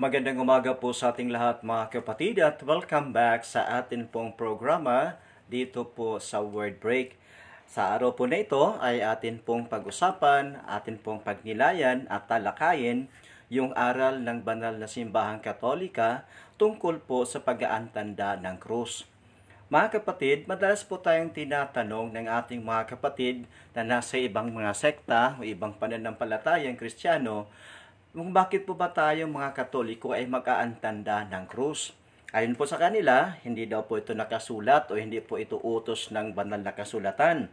Magandang umaga po sa ating lahat mga kapatid at welcome back sa atin pong programa dito po sa Word Break. Sa araw po na ito ay atin pong pag-usapan, atin pong pagnilayan at talakayin yung aral ng banal na simbahang katolika tungkol po sa pag-aantanda ng krus. Mga kapatid, madalas po tayong tinatanong ng ating mga kapatid na nasa ibang mga sekta o ibang pananampalatayang kristyano kung bakit po ba tayo mga katoliko ay mag-aantanda ng krus. Ayon po sa kanila, hindi daw po ito nakasulat o hindi po ito utos ng banal na kasulatan.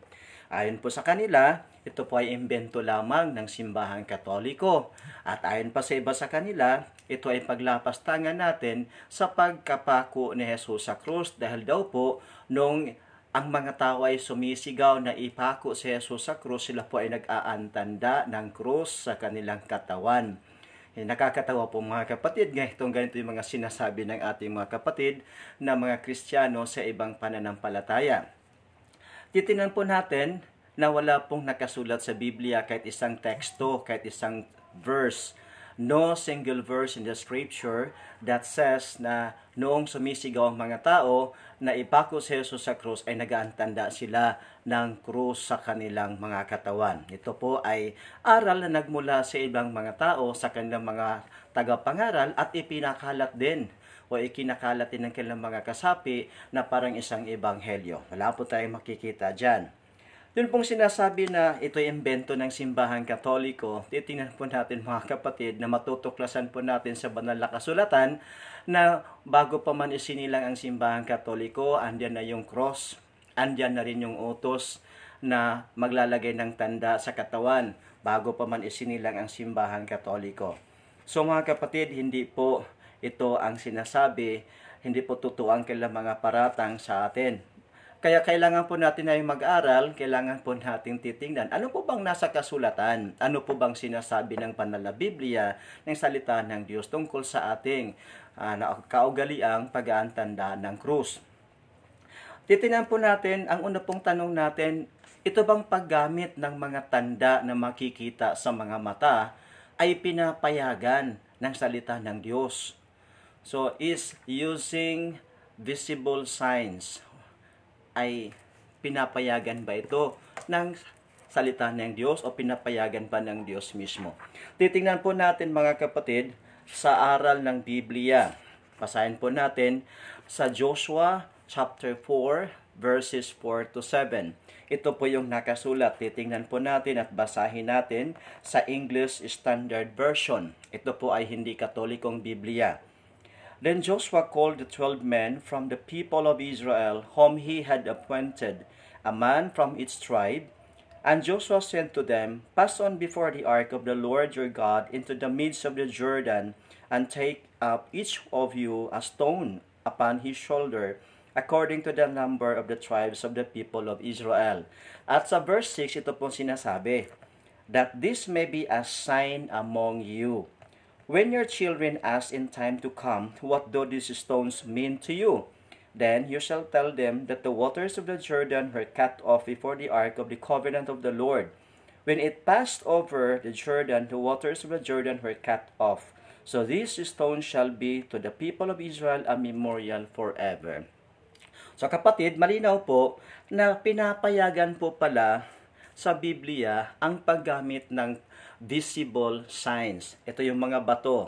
Ayon po sa kanila, ito po ay imbento lamang ng simbahang katoliko. At ayon pa sa iba sa kanila, ito ay paglapastangan natin sa pagkapako ni Jesus sa krus dahil daw po nung ang mga tao ay sumisigaw na ipako si Jesus sa krus, sila po ay nag-aantanda ng krus sa kanilang katawan. Eh, nakakatawa po mga kapatid, itong ganito yung mga sinasabi ng ating mga kapatid na mga Kristiyano sa ibang pananampalataya. Titinan po natin na wala pong nakasulat sa Biblia kahit isang teksto, kahit isang verse no single verse in the scripture that says na noong sumisigaw ang mga tao na ipako si Jesus sa krus ay nagaantanda sila ng krus sa kanilang mga katawan. Ito po ay aral na nagmula sa ibang mga tao sa kanilang mga tagapangaral at ipinakalat din o ikinakalat din ng kanilang mga kasapi na parang isang ebanghelyo. Wala po tayong makikita dyan. Yun pong sinasabi na ito ay imbento ng simbahan katoliko, titingnan po natin mga kapatid na matutuklasan po natin sa banal na kasulatan na bago pa man isinilang ang simbahan katoliko, andyan na yung cross, andyan na rin yung utos na maglalagay ng tanda sa katawan bago pa man isinilang ang simbahan katoliko. So mga kapatid, hindi po ito ang sinasabi, hindi po totoo ang kailang mga paratang sa atin. Kaya kailangan po natin ay mag-aral, kailangan po natin titingnan. Ano po bang nasa kasulatan? Ano po bang sinasabi ng banal ng salita ng Diyos tungkol sa ating uh, kaugaliang pag-aantanda ng krus? Titingnan po natin, ang una pong tanong natin, ito bang paggamit ng mga tanda na makikita sa mga mata ay pinapayagan ng salita ng Diyos? So, is using visible signs ay pinapayagan ba ito ng salita ng Diyos o pinapayagan ba ng Diyos mismo? Titingnan po natin mga kapatid sa aral ng Biblia. Basahin po natin sa Joshua chapter 4 verses 4 to 7. Ito po yung nakasulat. Titingnan po natin at basahin natin sa English Standard Version. Ito po ay hindi katolikong Biblia. Then Joshua called the twelve men from the people of Israel, whom he had appointed, a man from each tribe. And Joshua said to them, Pass on before the ark of the Lord your God into the midst of the Jordan, and take up each of you a stone upon his shoulder, according to the number of the tribes of the people of Israel. At sa verse 6, ito pong sinasabi, That this may be a sign among you When your children ask in time to come, What do these stones mean to you? Then you shall tell them that the waters of the Jordan were cut off before the ark of the covenant of the Lord. When it passed over the Jordan, the waters of the Jordan were cut off. So these stones shall be to the people of Israel a memorial forever. So kapatid, malinaw po na pinapayagan po pala sa Biblia ang paggamit ng visible signs. Ito yung mga bato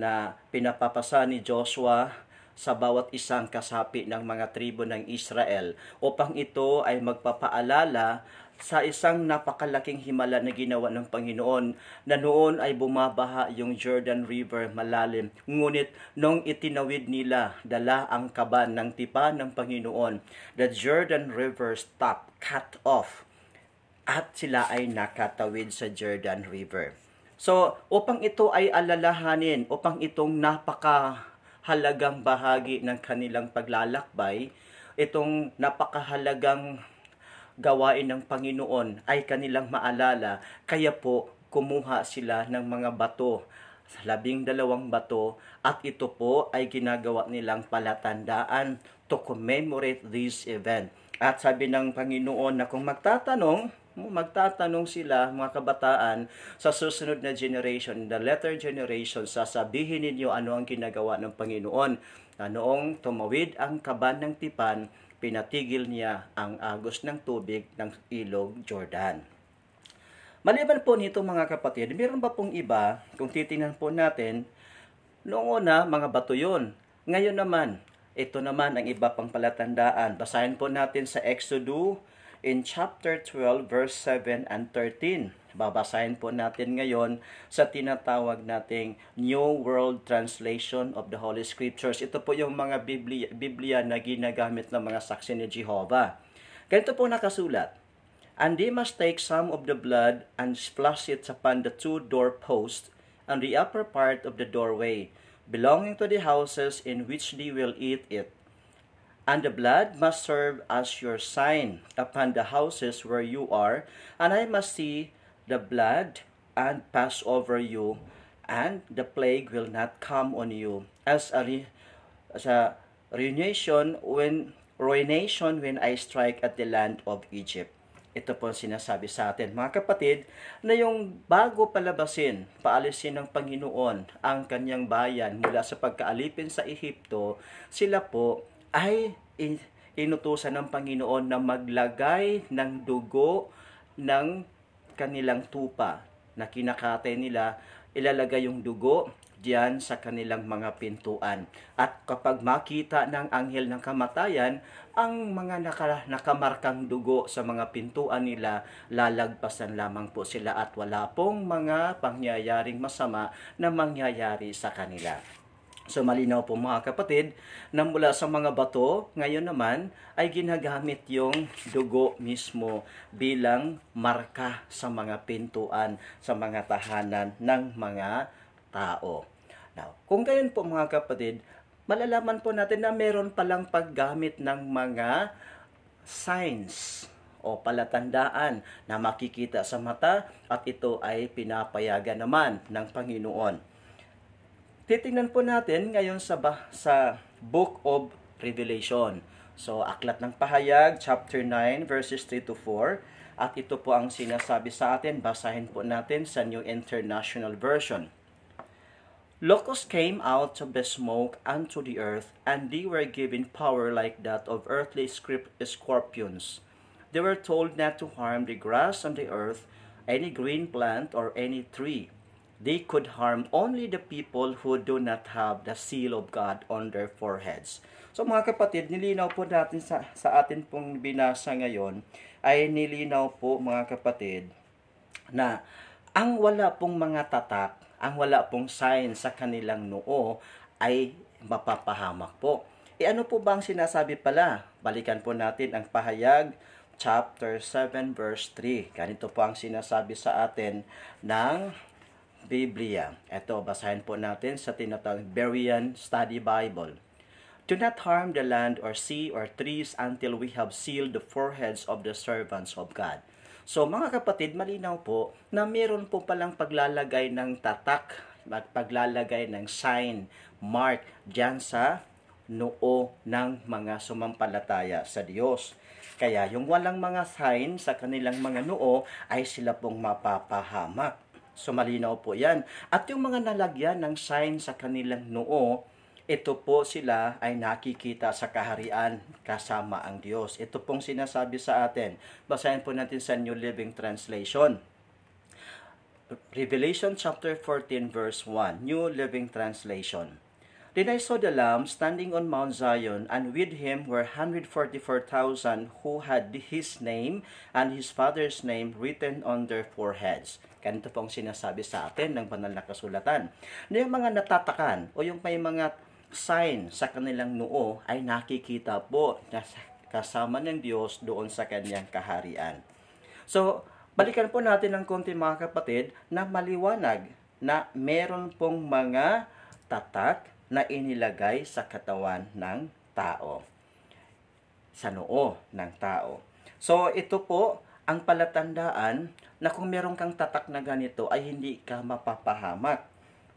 na pinapapasa ni Joshua sa bawat isang kasapi ng mga tribo ng Israel upang ito ay magpapaalala sa isang napakalaking himala na ginawa ng Panginoon na noon ay bumabaha yung Jordan River malalim. Ngunit nung itinawid nila, dala ang kaban ng tipa ng Panginoon. The Jordan River stopped, cut off at sila ay nakatawid sa Jordan River. So, upang ito ay alalahanin, upang itong napakahalagang bahagi ng kanilang paglalakbay, itong napakahalagang gawain ng Panginoon ay kanilang maalala. Kaya po, kumuha sila ng mga bato, labing dalawang bato, at ito po ay ginagawa nilang palatandaan to commemorate this event. At sabi ng Panginoon na kung magtatanong, magtatanong sila, mga kabataan, sa susunod na generation, the latter generation, sasabihin ninyo ano ang ginagawa ng Panginoon. Na noong tumawid ang kaban ng tipan, pinatigil niya ang agos ng tubig ng ilog Jordan. Maliban po nito mga kapatid, meron ba pong iba, kung titingnan po natin, noong una, mga bato yun. Ngayon naman, ito naman ang iba pang palatandaan. Basahin po natin sa Exodus in chapter 12 verse 7 and 13. Babasahin po natin ngayon sa tinatawag nating New World Translation of the Holy Scriptures. Ito po yung mga Biblia, Biblia na ginagamit ng mga saksi ni Jehovah. Ganito po nakasulat. And they must take some of the blood and splash it upon the two doorposts and the upper part of the doorway, belonging to the houses in which they will eat it And the blood must serve as your sign upon the houses where you are, and I must see the blood and pass over you, and the plague will not come on you. As a, re- as a ruination when ruination when I strike at the land of Egypt. Ito po sinasabi sa atin, mga kapatid, na yung bago palabasin, paalisin ng Panginoon ang kanyang bayan mula sa pagkaalipin sa Ehipto, sila po ay inutusan ng Panginoon na maglagay ng dugo ng kanilang tupa na kinakatay nila, ilalagay yung dugo diyan sa kanilang mga pintuan. At kapag makita ng anghel ng kamatayan, ang mga naka, nakamarkang dugo sa mga pintuan nila, lalagpasan lamang po sila at wala pong mga pangyayaring masama na mangyayari sa kanila. So malinaw po mga kapatid na mula sa mga bato, ngayon naman ay ginagamit yung dugo mismo bilang marka sa mga pintuan, sa mga tahanan ng mga tao. Now, kung gayon po mga kapatid, malalaman po natin na meron palang paggamit ng mga signs o palatandaan na makikita sa mata at ito ay pinapayagan naman ng Panginoon. Titingnan po natin ngayon sa, sa Book of Revelation. So, Aklat ng Pahayag, chapter 9, verses 3 to 4. At ito po ang sinasabi sa atin. Basahin po natin sa New International Version. Locusts came out of the smoke unto the earth, and they were given power like that of earthly scorpions. They were told not to harm the grass on the earth, any green plant, or any tree they could harm only the people who do not have the seal of God on their foreheads. So mga kapatid, nilinaw po natin sa, sa atin pong binasa ngayon, ay nilinaw po mga kapatid, na ang wala pong mga tatak, ang wala pong sign sa kanilang noo, ay mapapahamak po. E ano po ba ang sinasabi pala? Balikan po natin ang pahayag chapter 7 verse 3. Ganito po ang sinasabi sa atin ng Biblia. Ito, basahin po natin sa tinatawag Berean Study Bible. Do not harm the land or sea or trees until we have sealed the foreheads of the servants of God. So mga kapatid, malinaw po na meron po palang paglalagay ng tatak, paglalagay ng sign, mark, dyan sa noo ng mga sumampalataya sa Diyos. Kaya yung walang mga sign sa kanilang mga noo ay sila pong mapapahamak. So malinaw po yan. At yung mga nalagyan ng sign sa kanilang noo, ito po sila ay nakikita sa kaharian kasama ang Diyos. Ito pong sinasabi sa atin. Basahin po natin sa New Living Translation. Revelation chapter 14 verse 1, New Living Translation. Then I saw the Lamb standing on Mount Zion, and with him were 144,000 who had his name and his father's name written on their foreheads. Ganito pong sinasabi sa atin ng banal na kasulatan. Na yung mga natatakan o yung may mga sign sa kanilang noo ay nakikita po na kasama ng Diyos doon sa kanyang kaharian. So, balikan po natin ng konti mga kapatid na maliwanag na meron pong mga tatak na inilagay sa katawan ng tao. Sa noo ng tao. So, ito po ang palatandaan na kung meron kang tatak na ganito ay hindi ka mapapahamak.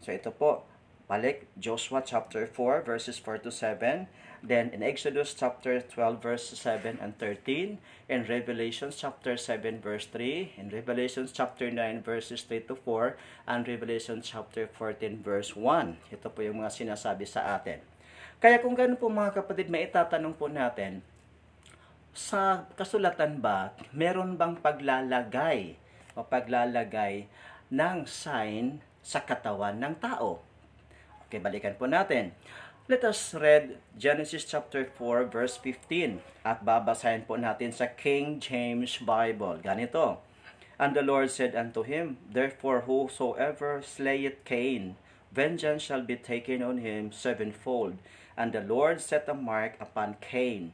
So ito po, balik Joshua chapter 4 verses 4 to 7. Then in Exodus chapter 12 verse 7 and 13, in Revelation chapter 7 verse 3, in Revelation chapter 9 verses 3 to 4, and Revelation chapter 14 verse 1. Ito po yung mga sinasabi sa atin. Kaya kung ganun po mga kapatid, may itatanong po natin, sa kasulatan ba, meron bang paglalagay o paglalagay ng sign sa katawan ng tao? Okay, balikan po natin. Let us read Genesis chapter 4 verse 15 at babasahin po natin sa King James Bible. Ganito. And the Lord said unto him, Therefore whosoever slayeth Cain, vengeance shall be taken on him sevenfold. And the Lord set a mark upon Cain,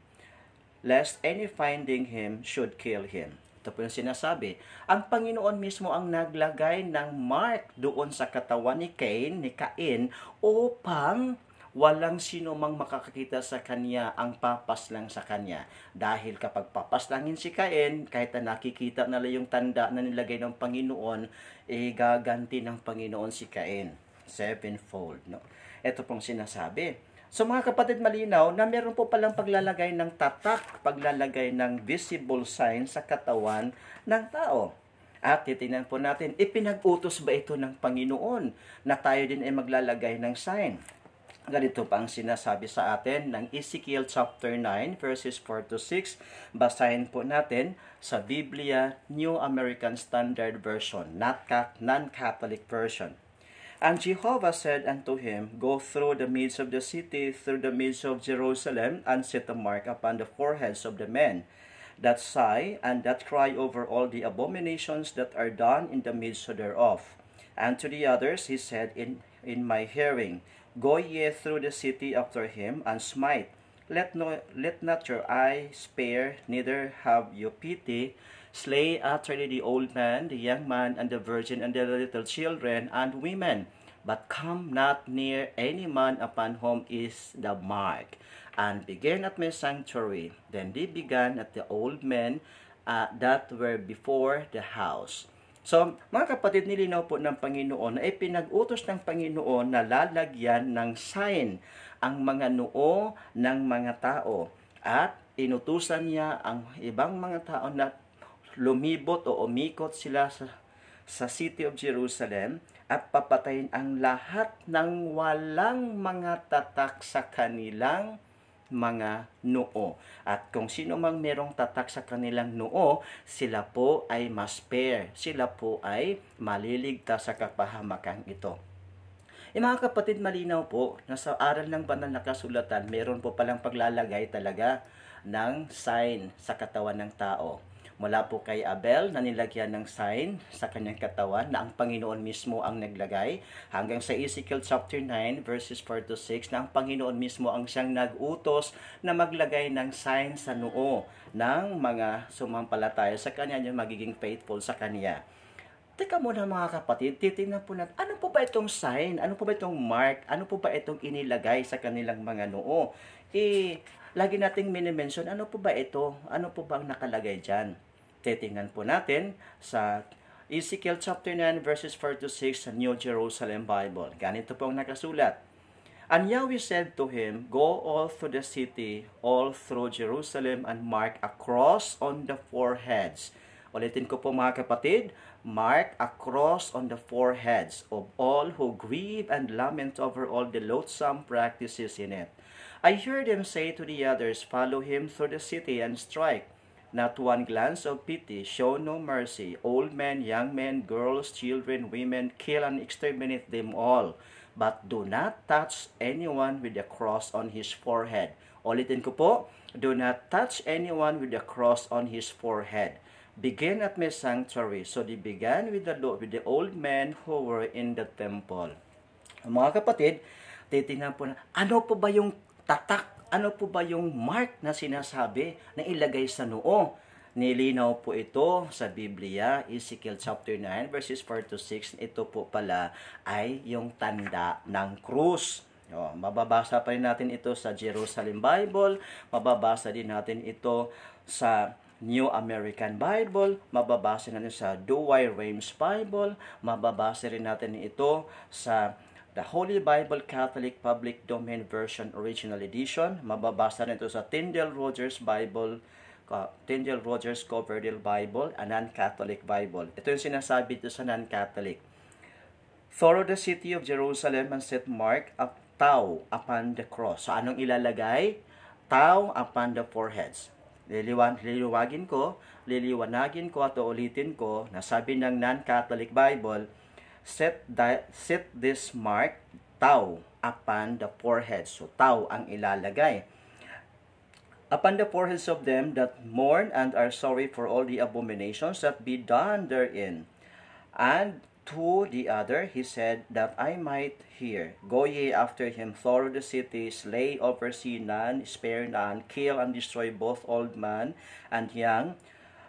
lest any finding him should kill him. Ito po yung sinasabi. Ang Panginoon mismo ang naglagay ng mark doon sa katawan ni Cain, ni Cain, upang walang sino mang makakakita sa kanya ang papaslang sa kanya. Dahil kapag papaslangin si Cain, kahit na nakikita nila yung tanda na nilagay ng Panginoon, eh gaganti ng Panginoon si Cain. Sevenfold. No? Ito pong sinasabi. So mga kapatid, malinaw na meron po palang paglalagay ng tatak, paglalagay ng visible sign sa katawan ng tao. At titingnan po natin, ipinag-utos ba ito ng Panginoon na tayo din ay maglalagay ng sign? Ganito pa ang sinasabi sa atin ng Ezekiel chapter 9 verses 4 to 6. Basahin po natin sa Biblia New American Standard Version, not non-Catholic version. And Jehovah said unto him, Go through the midst of the city, through the midst of Jerusalem, and set a mark upon the foreheads of the men that sigh and that cry over all the abominations that are done in the midst thereof. And to the others he said in, in my hearing, Go ye through the city after him, and smite. Let, no, let not your eye spare, neither have you pity. Slay utterly the old man, the young man, and the virgin, and the little children, and women. But come not near any man upon whom is the mark. And begin at my sanctuary. Then they began at the old men uh, that were before the house. So, mga kapatid, nilinaw po ng Panginoon na ipinag-utos ng Panginoon na lalagyan ng sign ang mga noo ng mga tao. At inutusan niya ang ibang mga tao na lumibot o umikot sila sa, sa City of Jerusalem at papatayin ang lahat ng walang mga tatak sa kanilang mga noo. At kung sino mang merong tatak sa kanilang noo, sila po ay mas spare. Sila po ay maliligtas sa kapahamakang ito. E mga kapatid, malinaw po na sa aral ng banal na kasulatan, meron po palang paglalagay talaga ng sign sa katawan ng tao mula po kay Abel na nilagyan ng sign sa kanyang katawan na ang Panginoon mismo ang naglagay hanggang sa Ezekiel chapter 9 verses 4 to 6 na ang Panginoon mismo ang siyang nagutos na maglagay ng sign sa noo ng mga sumampalataya sa kanya yung magiging faithful sa kanya. Teka muna mga kapatid, titingnan po natin, ano po ba itong sign? Ano po ba itong mark? Ano po ba itong inilagay sa kanilang mga noo? Eh, lagi nating minimension, ano po ba ito? Ano po ba ang nakalagay dyan? Titingnan po natin sa Ezekiel chapter 9 verses 4 to 6 sa New Jerusalem Bible. Ganito po ang nakasulat. And Yahweh said to him, Go all through the city, all through Jerusalem, and mark a cross on the foreheads. Ulitin ko po mga kapatid, mark a cross on the foreheads of all who grieve and lament over all the loathsome practices in it. I heard him say to the others, Follow him through the city and strike not one glance of pity, show no mercy. Old men, young men, girls, children, women, kill and exterminate them all. But do not touch anyone with a cross on his forehead. Ulitin ko po, do not touch anyone with a cross on his forehead. Begin at my sanctuary. So they began with the, with the old men who were in the temple. Mga kapatid, titingnan po na, ano po ba yung tatak ano po ba yung mark na sinasabi na ilagay sa noo? Nilinaw po ito sa Biblia, Ezekiel chapter 9 verses 4 to 6. Ito po pala ay yung tanda ng krus. O, mababasa pa rin natin ito sa Jerusalem Bible, mababasa din natin ito sa New American Bible, mababasa natin sa Douay Rheims Bible, mababasa rin natin ito sa The Holy Bible Catholic Public Domain Version Original Edition. Mababasa nito sa Tyndale Rogers Bible uh, Tyndale Rogers Coverdale Bible, a non-Catholic Bible. Ito yung sinasabi dito sa non-Catholic. Thorough the city of Jerusalem and set mark up tau upon the cross. So, anong ilalagay? Tau upon the foreheads. Liliwan, liliwagin ko, liliwanagin ko at ulitin ko na sabi ng non-Catholic Bible, set, the, set this mark, tau, upon the forehead. So, tau ang ilalagay upon the foreheads of them that mourn and are sorry for all the abominations that be done therein. And to the other he said, That I might hear, Go ye after him through the city, slay, oversee none, spare none, kill and destroy both old man and young,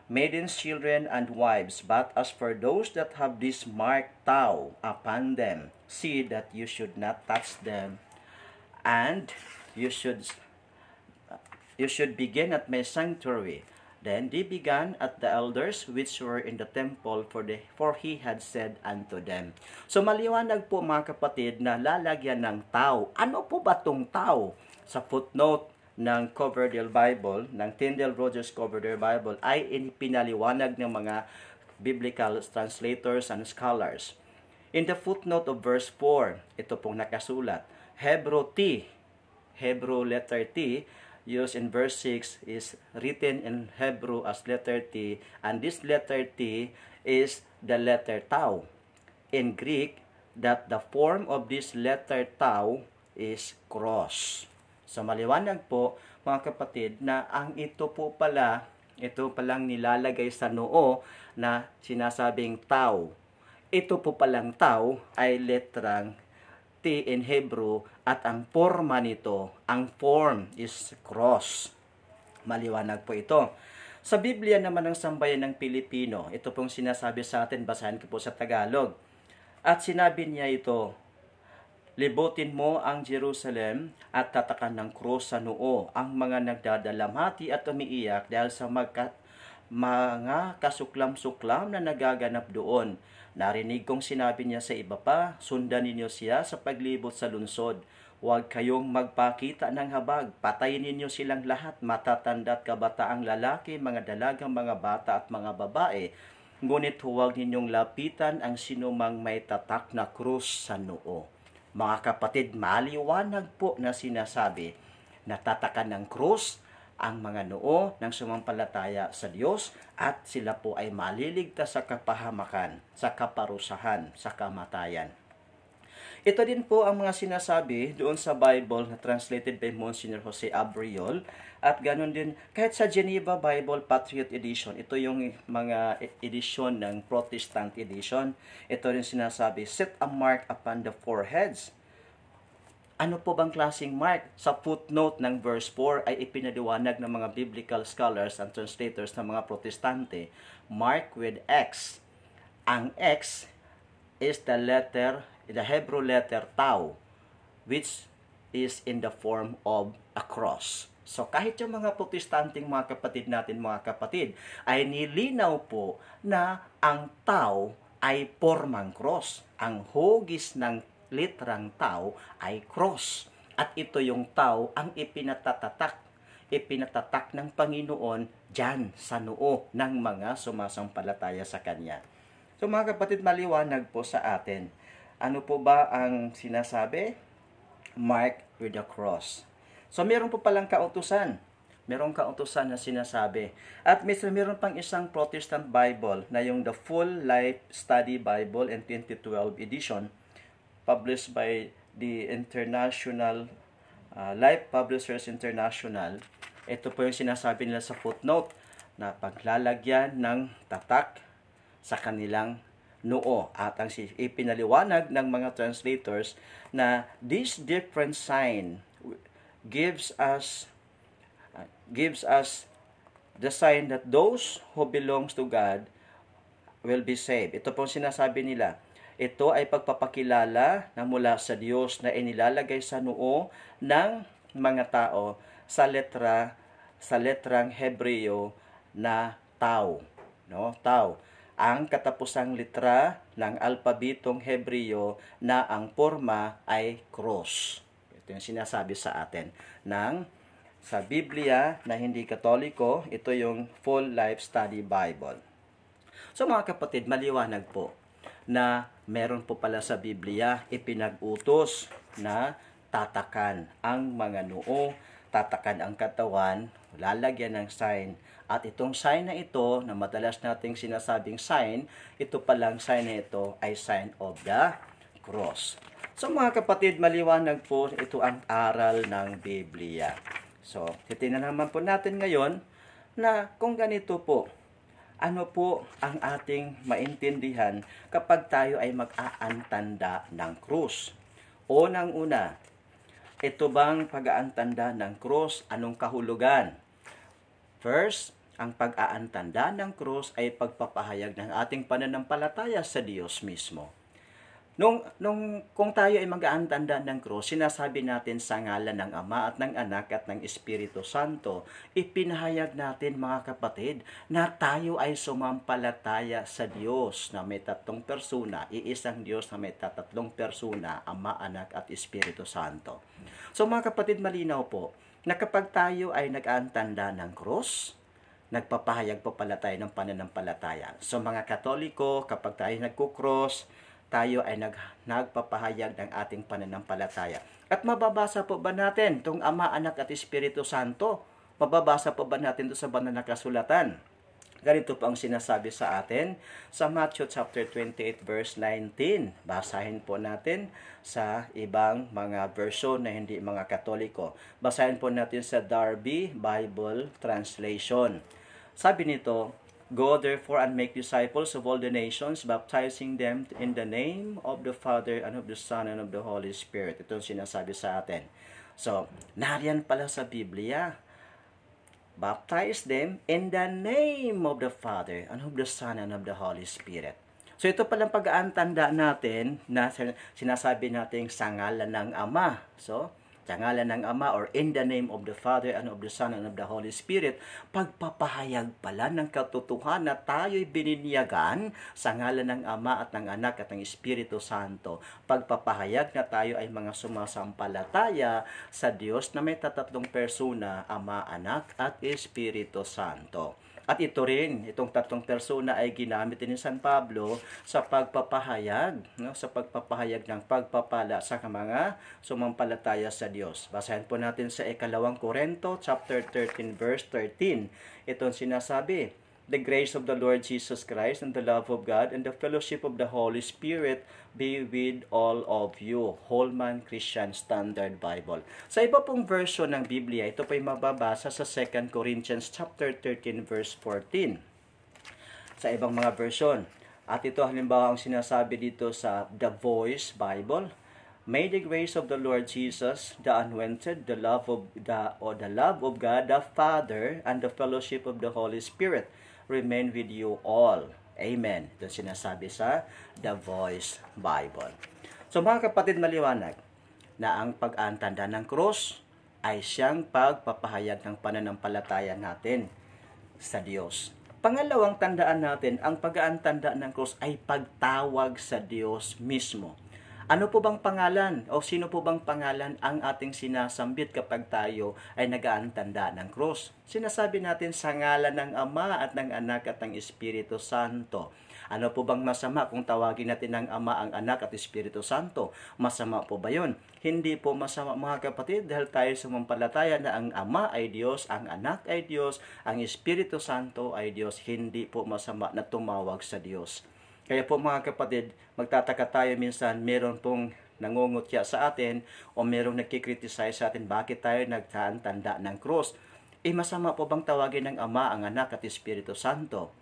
maidens, children, and wives. But as for those that have this mark tau upon them, see that you should not touch them, and you should you should begin at my sanctuary. Then they began at the elders which were in the temple, for, the, for he had said unto them. So maliwanag po mga kapatid na lalagyan ng tao. Ano po ba tong tao? Sa footnote ng Coverdale Bible, ng Tyndale Rogers Coverdale Bible, ay pinaliwanag ng mga biblical translators and scholars. In the footnote of verse 4, ito pong nakasulat, Hebrew T, Hebrew letter T, used in verse 6 is written in Hebrew as letter T, and this letter T is the letter tau. In Greek, that the form of this letter tau is cross. So maliwanag po mga kapatid na ang ito po pala, ito palang nilalagay sa noo na sinasabing tau. Ito po palang tau ay letrang T in Hebrew at ang forma nito, ang form is cross. Maliwanag po ito. Sa Biblia naman ng sambayan ng Pilipino, ito pong sinasabi sa atin, basahin ko po sa Tagalog. At sinabi niya ito, Libutin mo ang Jerusalem at tatakan ng krus sa noo ang mga nagdadalamhati at umiiyak dahil sa magka, mga kasuklam-suklam na nagaganap doon Narinig kong sinabi niya sa iba pa, sundan ninyo siya sa paglibot sa lunsod. Huwag kayong magpakita ng habag. Patayin ninyo silang lahat, matatanda at kabataang lalaki, mga dalagang mga bata at mga babae. Ngunit huwag ninyong lapitan ang sinumang may tatak na krus sa noo. Mga kapatid, maliwanag po na sinasabi na tatakan ng krus ang mga noo ng sumampalataya sa Diyos at sila po ay maliligtas sa kapahamakan, sa kaparusahan, sa kamatayan. Ito din po ang mga sinasabi doon sa Bible na translated by Monsignor Jose Abriol at ganun din kahit sa Geneva Bible Patriot Edition, ito yung mga edition ng Protestant edition. Ito rin sinasabi, set a mark upon the foreheads ano po bang klaseng mark? Sa footnote ng verse 4 ay ipinaliwanag ng mga biblical scholars and translators ng mga protestante, mark with X. Ang X is the letter, the Hebrew letter tau, which is in the form of a cross. So kahit yung mga protestanting mga kapatid natin, mga kapatid, ay nilinaw po na ang tau ay formang cross. Ang hugis ng litrang tao ay cross. At ito yung tao ang ipinatatatak, ipinatatak ng Panginoon dyan sa noo ng mga sumasampalataya sa Kanya. So mga kapatid, maliwanag po sa atin. Ano po ba ang sinasabi? Mark with the cross. So meron po palang kautusan. Merong kautusan na sinasabi. At mismo meron pang isang Protestant Bible na yung The Full Life Study Bible in 2012 edition published by the International uh, Life Publishers International. Ito po yung sinasabi nila sa footnote na paglalagyan ng tatak sa kanilang noo at ang ipinaliwanag ng mga translators na this different sign gives us uh, gives us the sign that those who belongs to God will be saved. Ito po sinasabi nila ito ay pagpapakilala na mula sa Diyos na inilalagay sa noo ng mga tao sa letra sa letrang Hebreo na tau, no? Tau. Ang katapusang litra ng alpabetong Hebreo na ang forma ay cross. Ito yung sinasabi sa atin ng sa Biblia na hindi katoliko, ito yung Full Life Study Bible. So mga kapatid, maliwanag po na meron po pala sa Biblia ipinag-utos na tatakan ang mga noo, tatakan ang katawan, lalagyan ng sign. At itong sign na ito, na madalas nating sinasabing sign, ito palang sign na ito ay sign of the cross. So mga kapatid, maliwanag po ito ang aral ng Biblia. So, titingnan naman po natin ngayon na kung ganito po, ano po ang ating maintindihan kapag tayo ay mag-aantanda ng krus. Unang-una, ito bang pag-aantanda ng krus, anong kahulugan? First, ang pag-aantanda ng krus ay pagpapahayag ng ating pananampalataya sa Diyos mismo. Nung, nung kung tayo ay mag-aantanda ng krus, sinasabi natin sa ngalan ng Ama at ng Anak at ng Espiritu Santo, ipinahayag natin mga kapatid na tayo ay sumampalataya sa Diyos na may tatlong persona, iisang Diyos na may tatlong persona, Ama, Anak at Espiritu Santo. So mga kapatid, malinaw po na kapag tayo ay nag-aantanda ng krus, nagpapahayag po pala tayo ng pananampalataya. So mga Katoliko, kapag tayo nagkukross, tayo ay nag, nagpapahayag ng ating pananampalataya. At mababasa po ba natin itong Ama, Anak at Espiritu Santo? Mababasa po ba natin ito sa banal na kasulatan? Ganito po ang sinasabi sa atin sa Matthew chapter 28 verse 19. Basahin po natin sa ibang mga version na hindi mga Katoliko. Basahin po natin sa Darby Bible Translation. Sabi nito, Go therefore and make disciples of all the nations, baptizing them in the name of the Father and of the Son and of the Holy Spirit. Ito ang sinasabi sa atin. So, nariyan pala sa Biblia. Baptize them in the name of the Father and of the Son and of the Holy Spirit. So ito palang pag-aantanda natin na sinasabi natin sa ngalan ng Ama. So, sa ngalan ng Ama or in the name of the Father and of the Son and of the Holy Spirit, pagpapahayag pala ng katotohanan na tayo'y bininyagan sa ngalan ng Ama at ng Anak at ng Espiritu Santo. Pagpapahayag na tayo ay mga sumasampalataya sa Diyos na may tatatlong persona, Ama, Anak at Espiritu Santo. At ito rin, itong tatlong persona ay ginamit ni San Pablo sa pagpapahayag, no? sa pagpapahayag ng pagpapala sa mga sumampalataya sa Diyos. Basahin po natin sa ikalawang Korento, chapter 13, verse 13. Itong sinasabi, The grace of the Lord Jesus Christ and the love of God and the fellowship of the Holy Spirit be with all of you. Holman Christian Standard Bible. Sa iba pong version ng Biblia, ito po'y mababasa sa 2 Corinthians chapter 13 verse 14. Sa ibang mga version. At ito halimbawa ang sinasabi dito sa The Voice Bible. May the grace of the Lord Jesus, the anointed, the love of the or the love of God the Father and the fellowship of the Holy Spirit remain with you all. Amen. Ito sinasabi sa The Voice Bible. So mga kapatid, maliwanag na ang pag-aantanda ng cross ay siyang pagpapahayag ng pananampalataya natin sa Diyos. Pangalawang tandaan natin, ang pag-aantanda ng cross ay pagtawag sa Diyos mismo. Ano po bang pangalan o sino po bang pangalan ang ating sinasambit kapag tayo ay nagaantanda ng cross? Sinasabi natin sa ngalan ng Ama at ng Anak at ng Espiritu Santo. Ano po bang masama kung tawagin natin ng Ama ang Anak at Espiritu Santo? Masama po ba yun? Hindi po masama mga kapatid dahil tayo sumampalataya na ang Ama ay Diyos, ang Anak ay Diyos, ang Espiritu Santo ay Diyos. Hindi po masama na tumawag sa Diyos. Kaya po mga kapatid, magtataka tayo minsan meron pong nangungutya sa atin o merong nagkikriticize sa atin bakit tayo nagtanda ng cross. Eh masama po bang tawagin ng Ama, ang Anak at Espiritu Santo?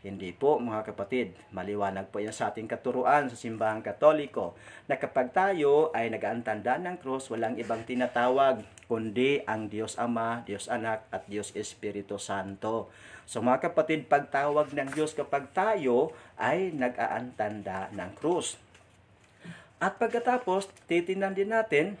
Hindi po mga kapatid, maliwanag po yan sa ating katuruan sa simbahang katoliko na kapag tayo ay nagaantanda ng krus, walang ibang tinatawag kundi ang Diyos Ama, Diyos Anak at Diyos Espiritu Santo. So mga kapatid, pagtawag ng Diyos kapag tayo ay nag-aantanda ng krus. At pagkatapos, titinan din natin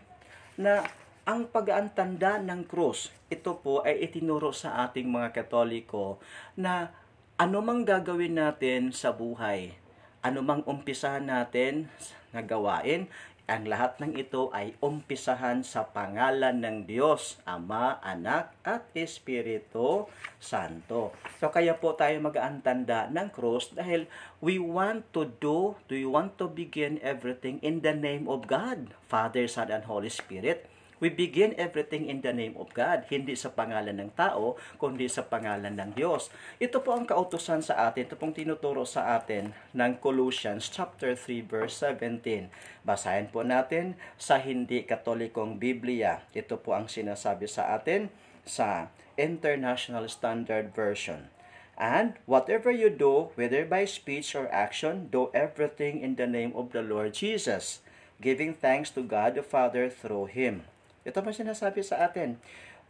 na ang pag-aantanda ng krus, ito po ay itinuro sa ating mga katoliko na ano mang gagawin natin sa buhay, anumang umpisahan natin na gawain, ang lahat ng ito ay umpisahan sa pangalan ng Diyos, Ama, Anak, at Espiritu Santo. So kaya po tayo mag-aantanda ng cross dahil we want to do, do we want to begin everything in the name of God, Father, Son, and Holy Spirit. We begin everything in the name of God, hindi sa pangalan ng tao, kundi sa pangalan ng Diyos. Ito po ang kautusan sa atin, ito pong tinuturo sa atin ng Colossians chapter 3 verse 17. Basahin po natin sa hindi katolikong Biblia. Ito po ang sinasabi sa atin sa International Standard Version. And whatever you do, whether by speech or action, do everything in the name of the Lord Jesus, giving thanks to God the Father through Him. Ito pa sinasabi sa atin.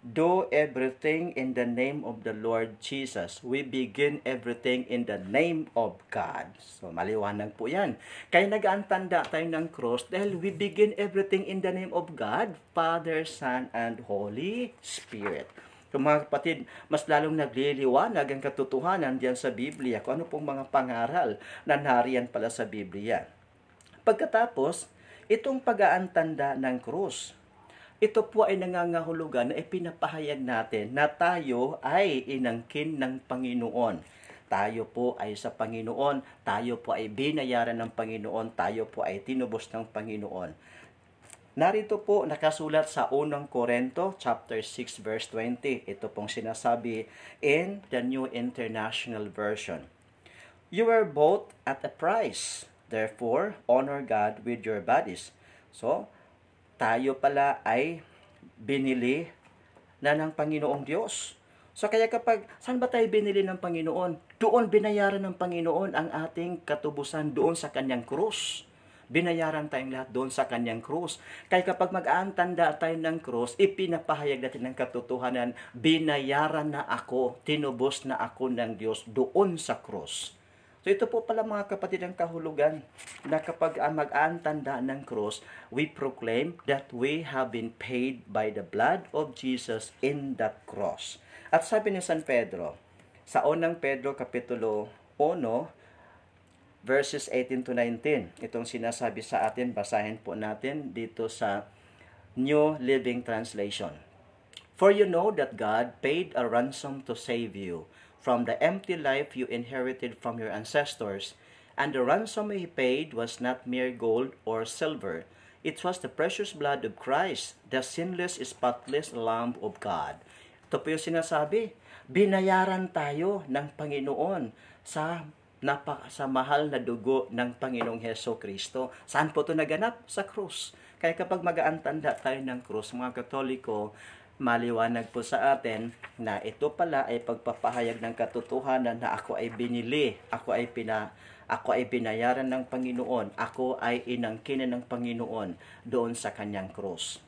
Do everything in the name of the Lord Jesus. We begin everything in the name of God. So, maliwanag po yan. Kaya nag-aantanda tayo ng cross dahil we begin everything in the name of God, Father, Son, and Holy Spirit. So mga kapatid, mas lalong nagliliwanag ang katotohanan diyan sa Biblia kung ano pong mga pangaral na nariyan pala sa Biblia. Pagkatapos, itong pag-aantanda ng krus, ito po ay nangangahulugan na ipinapahayag natin na tayo ay inangkin ng Panginoon. Tayo po ay sa Panginoon, tayo po ay binayaran ng Panginoon, tayo po ay tinubos ng Panginoon. Narito po nakasulat sa unang Korento chapter 6 verse 20. Ito pong sinasabi in the New International Version. You were bought at a price. Therefore, honor God with your bodies. So, tayo pala ay binili na ng Panginoong Diyos. So kaya kapag, saan ba tayo binili ng Panginoon? Doon binayaran ng Panginoon ang ating katubusan doon sa kanyang krus. Binayaran tayong lahat doon sa kanyang krus. Kaya kapag mag-aantanda tayo ng krus, ipinapahayag natin ng katotohanan, binayaran na ako, tinubos na ako ng Diyos doon sa krus. So ito po pala mga kapatid ang kahulugan na kapag mag-aantanda ng cross, we proclaim that we have been paid by the blood of Jesus in that cross. At sabi ni San Pedro, sa unang Pedro Kapitulo 1, verses 18 to 19, itong sinasabi sa atin, basahin po natin dito sa New Living Translation. For you know that God paid a ransom to save you from the empty life you inherited from your ancestors, and the ransom he paid was not mere gold or silver. It was the precious blood of Christ, the sinless, spotless Lamb of God. Ito po yung sinasabi, binayaran tayo ng Panginoon sa napaka sa mahal na dugo ng Panginoong Heso Kristo. Saan po ito naganap? Sa krus. Kaya kapag mag-aantanda tayo ng krus, mga Katoliko, maliwanag po sa atin na ito pala ay pagpapahayag ng katotohanan na ako ay binili, ako ay pina ako ay binayaran ng Panginoon, ako ay inangkinan ng Panginoon doon sa kanyang cross.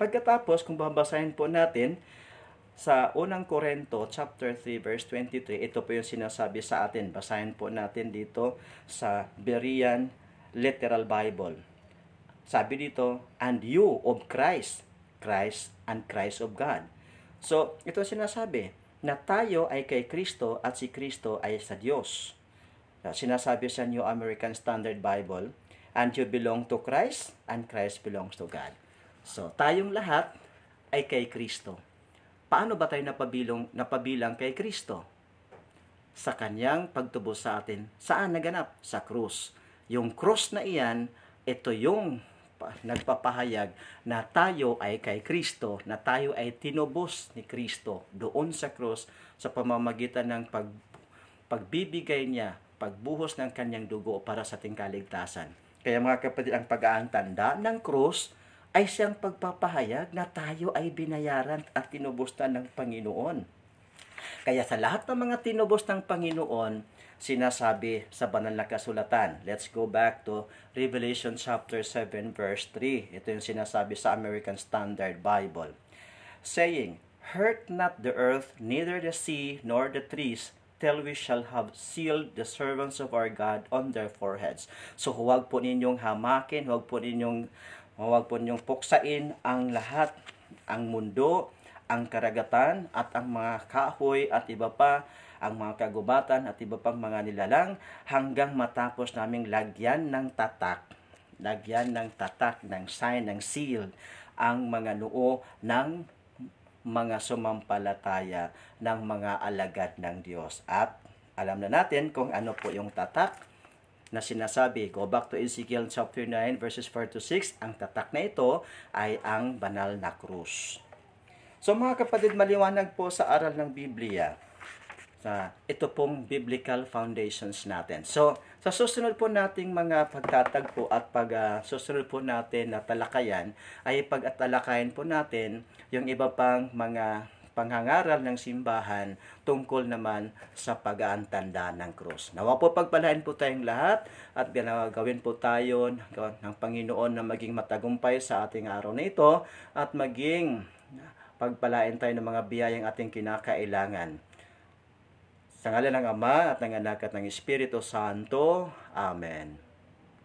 Pagkatapos, kung babasahin po natin sa unang Korento chapter 3 verse 23, ito po yung sinasabi sa atin. Basahin po natin dito sa Berean Literal Bible. Sabi dito, and you of Christ Christ and Christ of God. So, ito sinasabi na tayo ay kay Kristo at si Kristo ay sa Diyos. Sinasabi sa New American Standard Bible, and you belong to Christ and Christ belongs to God. So, tayong lahat ay kay Kristo. Paano ba tayo napabilong, napabilang kay Kristo? Sa kanyang pagtubos sa atin. Saan naganap? Sa krus. Yung krus na iyan, ito yung nagpapahayag na tayo ay kay Kristo, na tayo ay tinubos ni Kristo doon sa cross sa pamamagitan ng pag, pagbibigay niya, pagbuhos ng kanyang dugo para sa ating kaligtasan. Kaya mga kapatid, ang pag-aantanda ng cross ay siyang pagpapahayag na tayo ay binayaran at tinubos na ng Panginoon. Kaya sa lahat ng mga tinubos ng Panginoon, sinasabi sa banal na kasulatan. Let's go back to Revelation chapter 7 verse 3. Ito yung sinasabi sa American Standard Bible. Saying, Hurt not the earth, neither the sea, nor the trees, till we shall have sealed the servants of our God on their foreheads. So huwag po ninyong hamakin, huwag po ninyong huwag po ninyong puksain ang lahat, ang mundo, ang karagatan at ang mga kahoy at iba pa ang mga kagubatan at iba pang mga nilalang hanggang matapos naming lagyan ng tatak lagyan ng tatak, ng sign, ng seal ang mga noo ng mga sumampalataya ng mga alagad ng Diyos. At alam na natin kung ano po yung tatak na sinasabi. Go back to Ezekiel chapter 9 verses 4 to 6. Ang tatak na ito ay ang banal na krus. So mga kapatid, maliwanag po sa aral ng Biblia sa ito pong biblical foundations natin. So, sa susunod po nating mga pagtatagpo at pag uh, susunod po natin na talakayan ay pag-atalakayan po natin yung iba pang mga panghangaral ng simbahan tungkol naman sa pag-aantanda ng krus. Nawa po pagpalain po tayong lahat at gawin po tayo ng Panginoon na maging matagumpay sa ating araw na ito at maging pagpalain tayo ng mga biyayang ating kinakailangan. Sa ngalan ng Ama at ng Anak at ng Espiritu Santo. Amen.